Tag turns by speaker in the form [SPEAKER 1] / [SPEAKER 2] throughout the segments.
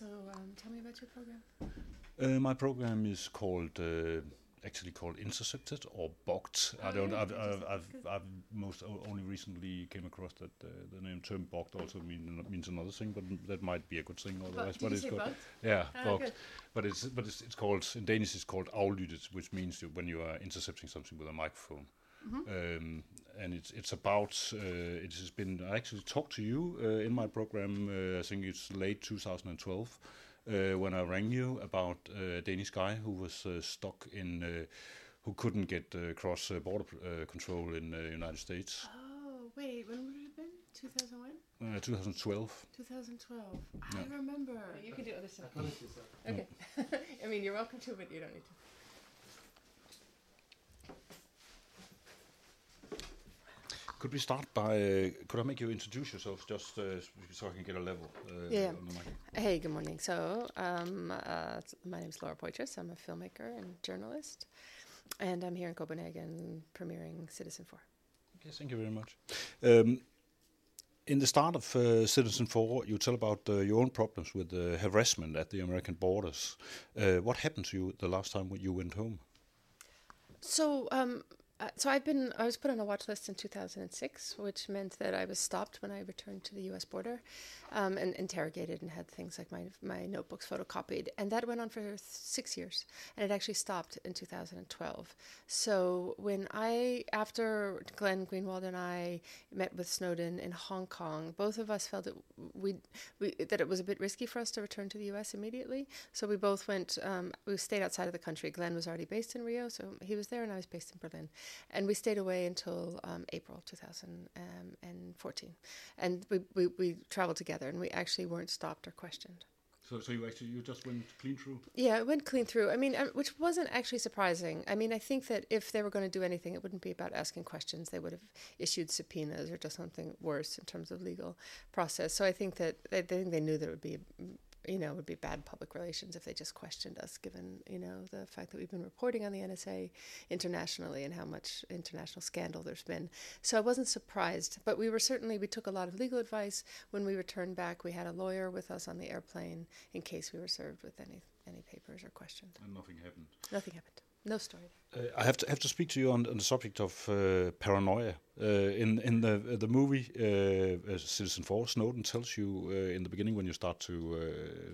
[SPEAKER 1] So um, tell me about your program.
[SPEAKER 2] Uh, my program is called uh, actually called Intercepted or Bogged.
[SPEAKER 1] Oh,
[SPEAKER 2] I don't.
[SPEAKER 1] yeah,
[SPEAKER 2] I've, I've. I've, I've most o- only recently came across that uh, the name term Bogged also mean, means another thing, but that might be a good thing otherwise.
[SPEAKER 1] Did you
[SPEAKER 2] it's good. Yeah,
[SPEAKER 1] Ah,
[SPEAKER 2] Bogged. But it's but it's, it's called in Danish. It's called aflyttet, which means when you are intercepting something with a microphone. Um, and it's it's about uh, it has been I actually talked to you uh, in my program. Uh, I think it's late 2012 uh, when I rang you about uh, a Danish guy who was uh, stuck in uh, who couldn't get uh, cross uh, border uh, control in the United States.
[SPEAKER 1] Oh, wait, when would it have been? 2001?
[SPEAKER 2] Uh, 2012.
[SPEAKER 1] 2012.
[SPEAKER 2] Yeah.
[SPEAKER 1] I remember. You can do other stuff. Okay. I mean, you're welcome to, but you don't need to.
[SPEAKER 2] Could we start by? Uh, could I make you introduce yourself just uh, so I can get a level? Uh,
[SPEAKER 1] Yeah.
[SPEAKER 2] on the mic?
[SPEAKER 1] Hey, good morning. So, um, uh, my name is Laura Poitras. I'm a filmmaker and journalist, and I'm here in Copenhagen premiering Citizenfour.
[SPEAKER 2] Okay, thank you very much. Um, in the start of uh, Citizenfour, you tell about uh, your own problems with uh, harassment at the American borders. Uh, what happened to you the last time when you went home?
[SPEAKER 1] So, um, uh, so I've been I was put on a watch list in 2006, which meant that I was stopped when I returned to the U.S. border, um, and interrogated and had things like my my notebooks photocopied, and that went on for six years, and it actually stopped in 2012. So when I after Glenn Greenwald and I met with Snowden in Hong Kong, both of us felt that we we that it was a bit risky for us to return to the U.S. immediately. So we both went. Um, we stayed outside of the country. Glenn was already based in Rio, so he was there, and I was based in Berlin, and we stayed away until um, April 2014, and we, we we traveled together, and we actually weren't stopped or questioned.
[SPEAKER 2] So, so you actually you just went clean through.
[SPEAKER 1] Yeah, it went clean through. I mean, uh, which wasn't actually surprising. I mean, I think that if they were going to do anything, it wouldn't be about asking questions. They would have issued subpoenas or just something worse in terms of legal process. So I think that they, they think they knew that it would be, you know, it would be bad public relations if they just questioned us, given you know the fact that we've been reporting on the NSA internationally and how much international scandal there's been. So I wasn't surprised, but we were certainly we took a lot of legal advice when we returned back. We had a lawyer with us on the airplane in case we were served with any any papers or questioned.
[SPEAKER 2] And nothing happened.
[SPEAKER 1] Nothing happened. No story.
[SPEAKER 2] Uh, I have to have to speak to you on, on the subject of uh, paranoia. Uh, in in the the movie uh, uh, Citizenfour, Snowden tells you uh, in the beginning when you start to,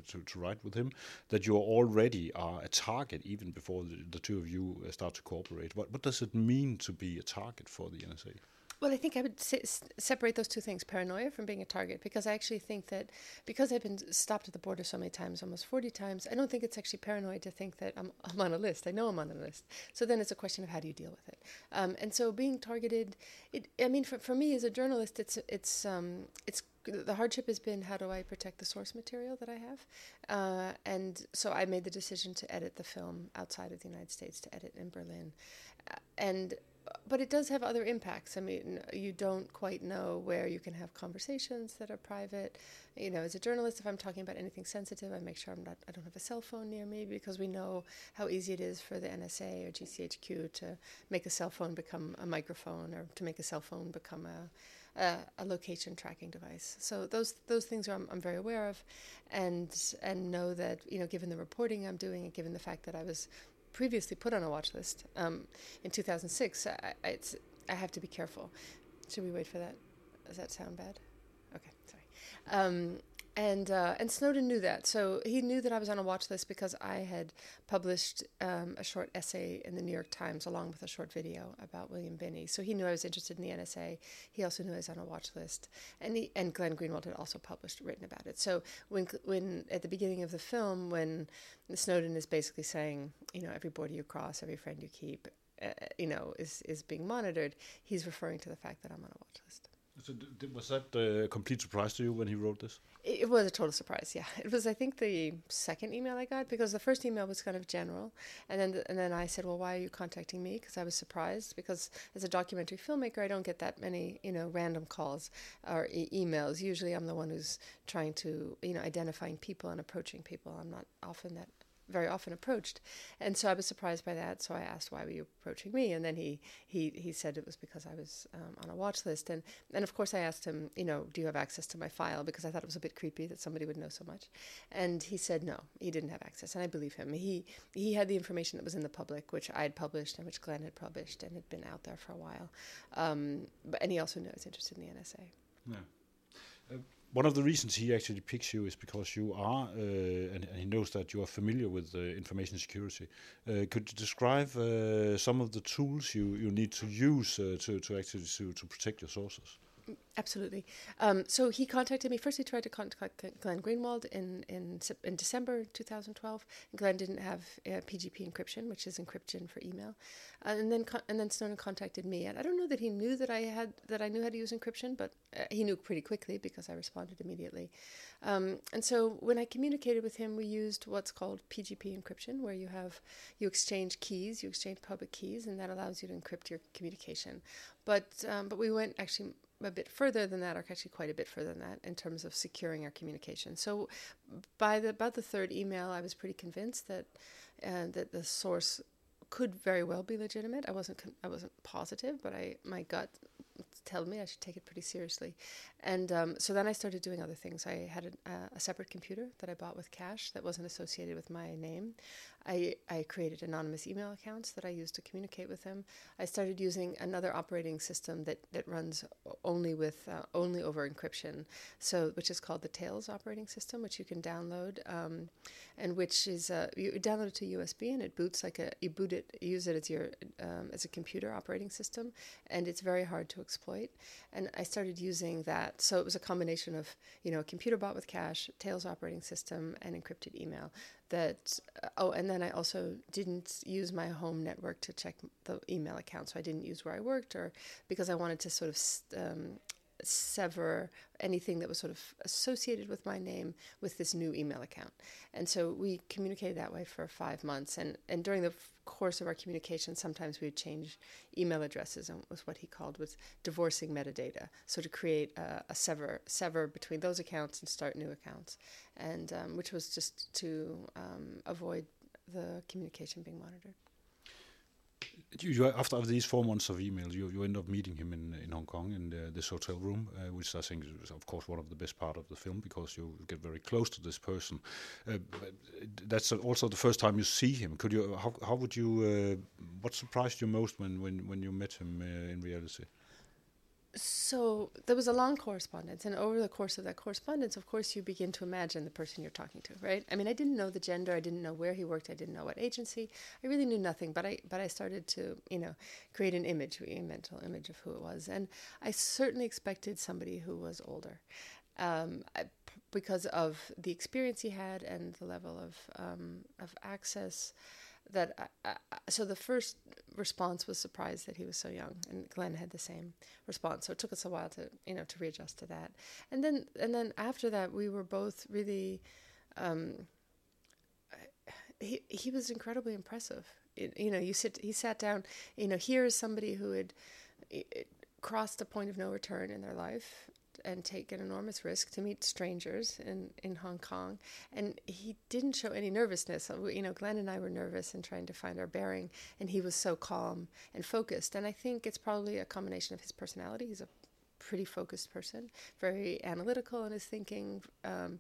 [SPEAKER 2] to to write with him that you already are a target even before the, the two of you start to cooperate. What what does it mean to be a target for the NSA?
[SPEAKER 1] Well, I think I would se- separate those two things paranoia from being a target because I actually think that because I've been stopped at the border so many times, almost 40 times, I don't think it's actually paranoid to think that I'm, I'm on a list. I know I'm on a list. So then it's a question of how do you deal with it. Um, and so being targeted, it, I mean, for, for me as a journalist, it's, it's, um, it's the hardship has been how do I protect the source material that I have, uh, and so I made the decision to edit the film outside of the United States, to edit in Berlin, uh, and but it does have other impacts. I mean, you don't quite know where you can have conversations that are private. You know, as a journalist, if I'm talking about anything sensitive, I make sure I'm not. I don't have a cell phone near me because we know how easy it is for the NSA or GCHQ to make a cell phone become a microphone or to make a cell phone become a a, a location tracking device. So those those things are I'm, I'm very aware of, and and know that you know given the reporting I'm doing and given the fact that I was previously put on a watch list um, in 2006, I, it's, I have to be careful. Should we wait for that? Does that sound bad? Okay, sorry. Um, and uh, and Snowden knew that, so he knew that I was on a watch list because I had published um, a short essay in the New York Times along with a short video about William Binney. So he knew I was interested in the NSA. He also knew I was on a watch list, and he, and Glenn Greenwald had also published written about it. So when when at the beginning of the film, when Snowden is basically saying, you know, every border you cross, every friend you keep, uh, you know, is is being monitored, he's referring to the fact that I'm on a watch list.
[SPEAKER 2] So was that a complete surprise to you when he wrote this?
[SPEAKER 1] It it was a total surprise. Yeah, it was. I think the second email I got because the first email was kind of general, and then and then I said, "Well, why are you contacting me?" Because I was surprised because as a documentary filmmaker, I don't get that many you know random calls or e- emails. Usually, I'm the one who's trying to you know identifying people and approaching people. I'm not often that very often approached, and so I was surprised by that. So I asked, "Why were you approaching me?" And then he he he said it was because I was um, on a watch list, and and of course I asked him, you know, do you have access to my file because I thought it was a bit creepy that somebody would know so much, and he said no, he didn't have access, and I believe him. He he had the information that was in the public, which I had published and which Glenn had published and had been out there for a while, um, but and he also knew I was interested in the NSA.
[SPEAKER 2] Yeah. Uh, one of the reasons he actually picks you is because you are, uh, and, and, he knows that you are familiar with uh, information security. Uh, could you describe uh, some of the tools you, you need to use uh, to, to actually to, to protect your sources?
[SPEAKER 1] Absolutely. Um, so he contacted me. First, he tried to contact Glenn Greenwald in, in, in December 2012. Glenn didn't have uh, PGP encryption, which is encryption for email. Uh, and then and then Snowden contacted me. And I don't know that he knew that I had that I knew how to use encryption, but uh, he knew pretty quickly because I responded immediately. Um, and so when I communicated with him, we used what's called PGP encryption, where you have you exchange keys, you exchange public keys, and that allows you to encrypt your communication. But um, but we went actually a bit further than that, or actually quite a bit further than that, in terms of securing our communication. So, by the about the third email, I was pretty convinced that uh, that the source could very well be legitimate. I wasn't I wasn't positive, but I my gut told me I should take it pretty seriously. And um, so then I started doing other things. I had a, a, separate computer that I bought with cash that wasn't associated with my name. I, I created anonymous email accounts that I used to communicate with him. I started using another operating system that, that runs only with uh, only over encryption, so which is called the Tails operating system, which you can download, um, and which is uh, you download it to USB and it boots like a you boot it use it as your um, as a computer operating system, and it's very hard to exploit. And I started using that, so it was a combination of you know a computer bot with cash, Tails operating system, and encrypted email that uh, oh and then i also didn't use my home network to check the email account. So i didn't use where i worked or because i wanted to sort of um, sever anything that was sort of associated with my name with this new email account. And so we communicated that way for five months. And, and during the course of our communication, sometimes we would change email addresses, and was what he called was divorcing metadata. So to create a, a sever sever between those accounts and start new accounts, and um, which was just to um, avoid the communication being monitored
[SPEAKER 2] you, after these four months of emails, you, you end up meeting him in, in Hong Kong in the, this hotel room, uh, which I think is, of course, one of the best part of the film because you get very close to this person. Uh, that's also the first time you see him. Could you? How, how would you? Uh, what surprised you most when, when, when you met him uh, in reality?
[SPEAKER 1] So there was a long correspondence and over the course of that correspondence of course you begin to imagine the person you're talking to right? I mean i didn't know the gender i didn't know where he worked i didn't know what agency. I really knew nothing but i but i started to you know create an image a mental image of who it was. And i certainly expected somebody who was older um, because of the experience he had and the level of um, of access that I, I, so the first response was surprised that he was so young and Glenn had the same response. So it took us a while to you know to readjust to that. And then and then after that we were both really um, he he was incredibly impressive. It, you know you sit he sat down you know here is somebody who had crossed a point of no return in their life and take an enormous risk to meet strangers in, in Hong Kong. And he didn't show any nervousness. You know, Glenn and I were nervous and trying to find our bearing, and he was so calm and focused. And I think it's probably a combination of his personality. He's a pretty focused person, very analytical in his thinking, um,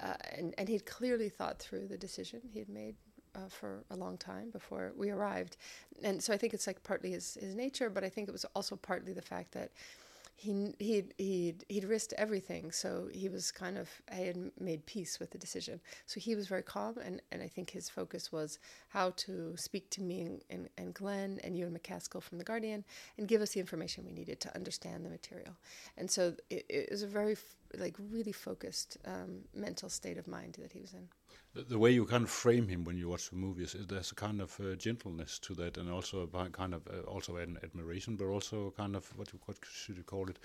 [SPEAKER 1] uh, and, and he'd clearly thought through the decision he had made uh, for a long time before we arrived. And so I think it's like partly his, his nature, but I think it was also partly the fact that he he'd he'd he'd risked everything, so he was kind of I had made peace with the decision. So he was very calm, and, and I think his focus was how to speak to me and, and, and Glenn and Ewan MacAskill from the Guardian and give us the information we needed to understand the material. And so it, it was a very like really focused um, mental state of mind that he was in
[SPEAKER 2] the, way you kind of frame him when you watch the movies, there's a kind of uh, gentleness to that, and also a kind of uh, also an admiration, but also kind of what you, what should you call it?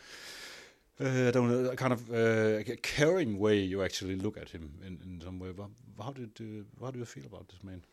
[SPEAKER 2] Uh, I don't know, a kind of uh, caring way you actually look at him in, in some way. How did uh, how do you feel about this man?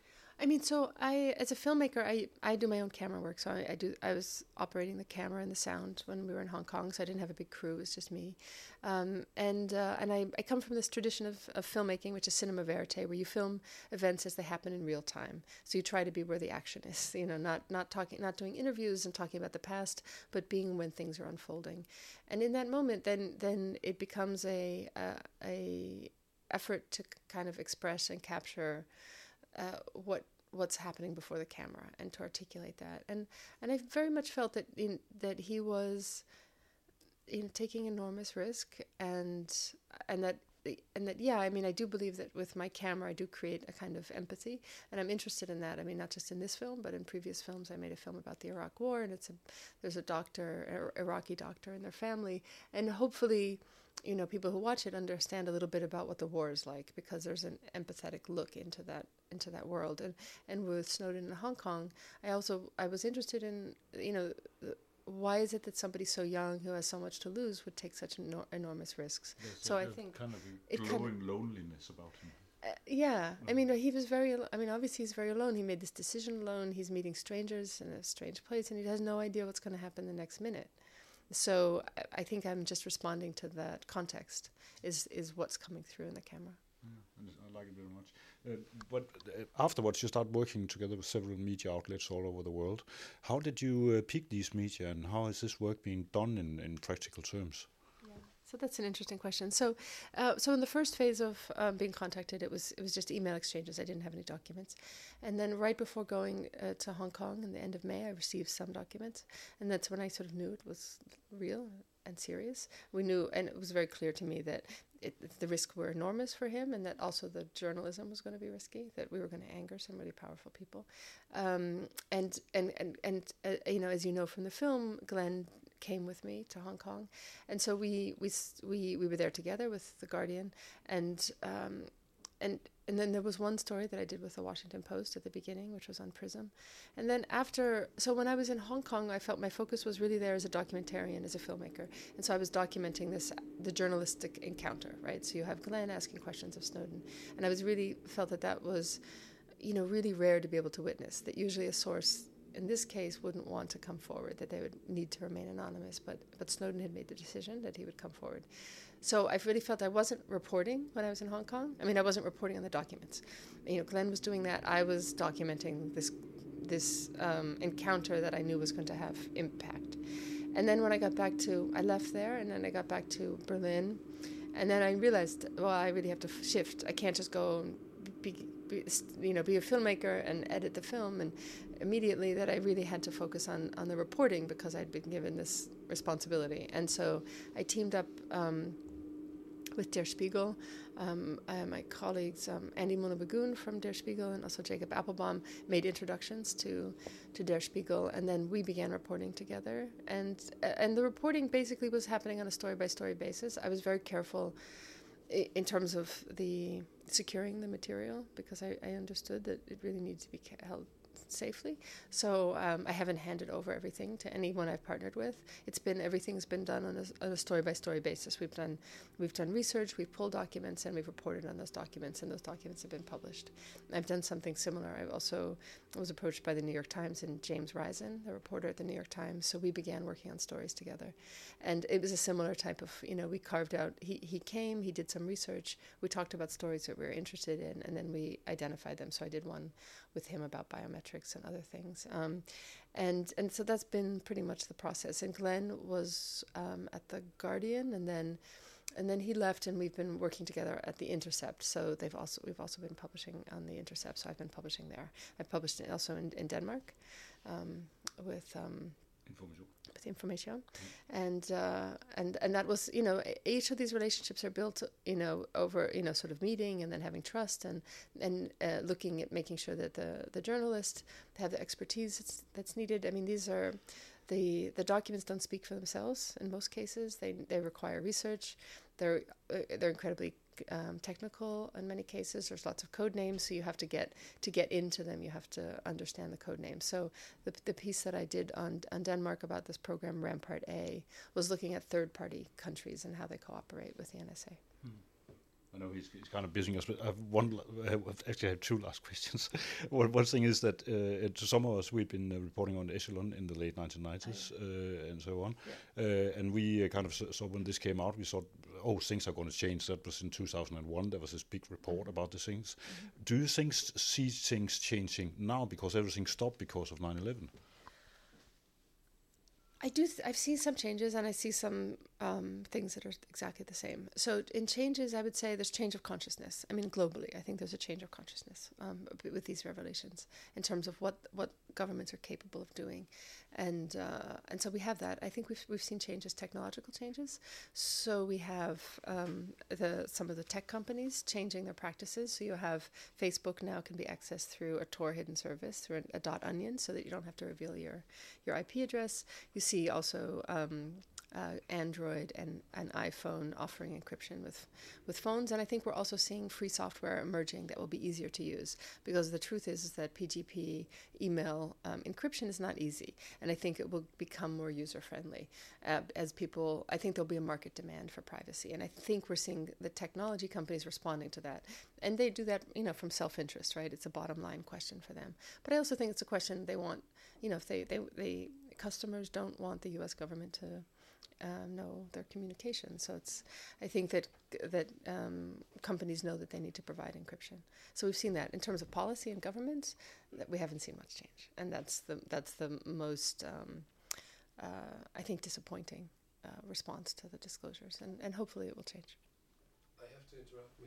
[SPEAKER 1] I mean, so I, as a filmmaker, I, I do my own camera work. So I, I do. I was operating the camera and the sound when we were in Hong Kong. So I didn't have a big crew. It was just me. Um, and uh, and I, I come from this tradition of, of filmmaking, which is cinema verite, where you film events as they happen in real time. So you try to be where the action is. You know, not not talking, not doing interviews and talking about the past, but being when things are unfolding. And in that moment, then then it becomes a a, a effort to kind of express and capture uh, what what's happening before the camera and to articulate that. And and I very much felt that in, that he was in taking enormous risk and and that and that yeah i mean i do believe that with my camera i do create a kind of empathy and i'm interested in that. I mean not just in this film but in previous films i made a film about the iraq war and it's a there's a doctor iraqi doctor and their family and hopefully you know people who watch it understand a little bit about what the war is like because there's an empathetic look into that into that world. And and with Snowden in Hong Kong I also I was interested in you know why is it that somebody so young who has so much to lose would take such enor- enormous risks
[SPEAKER 2] There's
[SPEAKER 1] so
[SPEAKER 2] a,
[SPEAKER 1] I think
[SPEAKER 2] kind of a
[SPEAKER 1] kind
[SPEAKER 2] loneliness about him.
[SPEAKER 1] uh, yeah, I mean, he was very. al- I mean, obviously, he's very alone. He made this decision alone. He's meeting strangers in a strange place, and he has no idea what's going to happen the next minute. So I- I think I'm just responding to that context. Is is what's coming through in the camera?
[SPEAKER 2] Yeah, I I like it very much. Uh, but uh, afterwards, you start working together with several media outlets all over the world. How did you uh, pick these media, and how is this work being done in, in practical terms?
[SPEAKER 1] So that's an interesting question. So, uh, so in the first phase of um, being contacted, it was it was just email exchanges. I didn't have any documents, and then right before going uh, to Hong Kong in the end of May, I received some documents, and that's when I sort of knew it was real and serious. We knew, and it was very clear to me that it, the risks were enormous for him, and that also the journalism was going to be risky. That we were going to anger some really powerful people, um, and and and and uh, you know, as you know from the film, Glenn came with me to Hong Kong, and so we we we we were there together with the Guardian, and um, and and then there was one story that I did with the Washington Post at the beginning, which was on Prism, and then after, so when I was in Hong Kong, I felt my focus was really there as a documentarian, as a filmmaker, and so I was documenting this the journalistic encounter, right? So you have Glenn asking questions of Snowden, and I was really felt that that was, you know, really rare to be able to witness. That usually a source in this case wouldn't want to come forward that they would need to remain anonymous but but Snowden had made the decision that he would come forward. So I really felt I wasn't reporting when I was in Hong Kong. I mean I wasn't reporting on the documents. You know Glenn was doing that. I was documenting this this um, encounter that I knew was going to have impact. And then when I got back to I left there and then I got back to Berlin. And then I realized well I really have to shift. I can't just go and be, be you know be a filmmaker and edit the film and immediately that I really had to focus on on the reporting because I'd been given this responsibility. And so I teamed up um, with Der Spiegel um, uh, my colleagues um, Andy Müller-Maguhn from Der Spiegel and also Jacob Appelbaum made introductions to to Der Spiegel and then we began reporting together. And uh, and the reporting basically was happening on a story by story basis. I was very careful in terms of the securing the material because I, I understood that it really needs to be held safely. So um, I haven't handed over everything to anyone I've partnered with. It's been everything's been done on a, on a story by story basis. We've done we've done research, we've pulled documents, and we've reported on those documents, and those documents have been published. I've done something similar. I've also was approached by the New York Times and James Risen, the reporter at the New York Times. So we began working on stories together, and it was a similar type of you know we carved out. He he came, he did some research. We talked about stories that we were interested in, and then we identified them. So I did one with him about biometrics and other things. Um, and and so that's been pretty much the process. And Glenn was um, at the Guardian, and then and then he left, and we've been working together at the Intercept. So they've also we've also been publishing on the Intercept. So I've been publishing there. I've published also in, in Denmark um, with.
[SPEAKER 2] Information.
[SPEAKER 1] with information. And uh, and and that was you know each of these relationships are built you know over you know sort of meeting and then having trust and and uh, looking at making sure that the the journalists have the expertise that's, that's needed. I mean these are the the documents don't speak for themselves in most cases. They they require research. They're uh, they're incredibly um, technical in many cases there's lots of code names so you have to get to get into them you have to understand the code names so the, the piece that I did on, on Denmark about this program Rampart A was looking at third party countries and how they cooperate with the NSA.
[SPEAKER 2] I know he's, he's kind of busy us, but I have one. I have actually, I have two last questions. one, one thing is that uh, to some of us, we've been uh, reporting on Echelon in the late 1990s uh, and so on, yeah. Uh, and we uh, kind of saw when this came out, we thought, oh, things are going to change. That was in 2001. There was this big report mm-hmm. about the things. Mm-hmm. Do you think see things changing now because everything stopped because of 9/11?
[SPEAKER 1] I do. Th- I've seen some changes, and I see some um, things that are exactly the same. So, in changes, I would say there's change of consciousness. I mean, globally, I think there's a change of consciousness um, with these revelations in terms of what what governments are capable of doing, and uh, and so we have that. I think we've we've seen changes, technological changes. So we have um, the some of the tech companies changing their practices. So you have Facebook now can be accessed through a Tor hidden service through a, dot onion, so that you don't have to reveal your your IP address. You see also um, uh, Android and, and iPhone offering encryption with, with phones. And I think we're also seeing free software emerging that will be easier to use because the truth is, is that PGP email um, encryption is not easy. And I think it will become more user friendly uh, as people, I think there'll be a market demand for privacy. And I think we're seeing the technology companies responding to that. And they do that, you know, from self interest, right? It's a bottom line question for them. But I also think it's a question they want, you know, if they, they, they customers don't want the U.S. government to um, know their communication. So it's I think that that um, companies know that they need to provide encryption. So we've seen that in terms of policy and government, that we haven't seen much change, and that's the that's the most um, uh, I think disappointing uh, response to the disclosures, and, and hopefully it will change.
[SPEAKER 3] I have to interrupt.